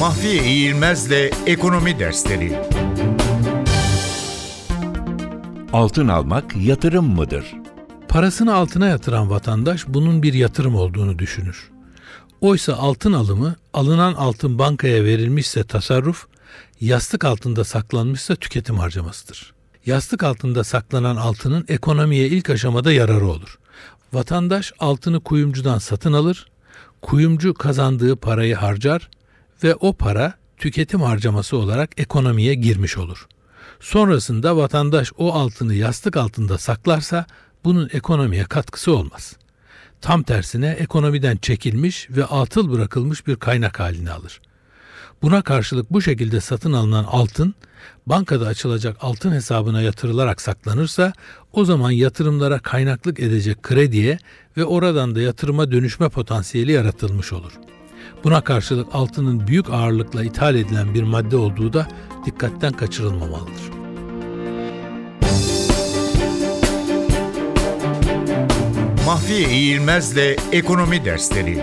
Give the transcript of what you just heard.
Mahfiye İğilmez'le Ekonomi Dersleri Altın almak yatırım mıdır? Parasını altına yatıran vatandaş bunun bir yatırım olduğunu düşünür. Oysa altın alımı alınan altın bankaya verilmişse tasarruf, yastık altında saklanmışsa tüketim harcamasıdır. Yastık altında saklanan altının ekonomiye ilk aşamada yararı olur. Vatandaş altını kuyumcudan satın alır, kuyumcu kazandığı parayı harcar ve o para tüketim harcaması olarak ekonomiye girmiş olur. Sonrasında vatandaş o altını yastık altında saklarsa bunun ekonomiye katkısı olmaz. Tam tersine ekonomiden çekilmiş ve atıl bırakılmış bir kaynak halini alır. Buna karşılık bu şekilde satın alınan altın bankada açılacak altın hesabına yatırılarak saklanırsa o zaman yatırımlara kaynaklık edecek krediye ve oradan da yatırıma dönüşme potansiyeli yaratılmış olur. Buna karşılık altının büyük ağırlıkla ithal edilen bir madde olduğu da dikkatten kaçırılmamalıdır. Mahfiye İğilmez'le Ekonomi Dersleri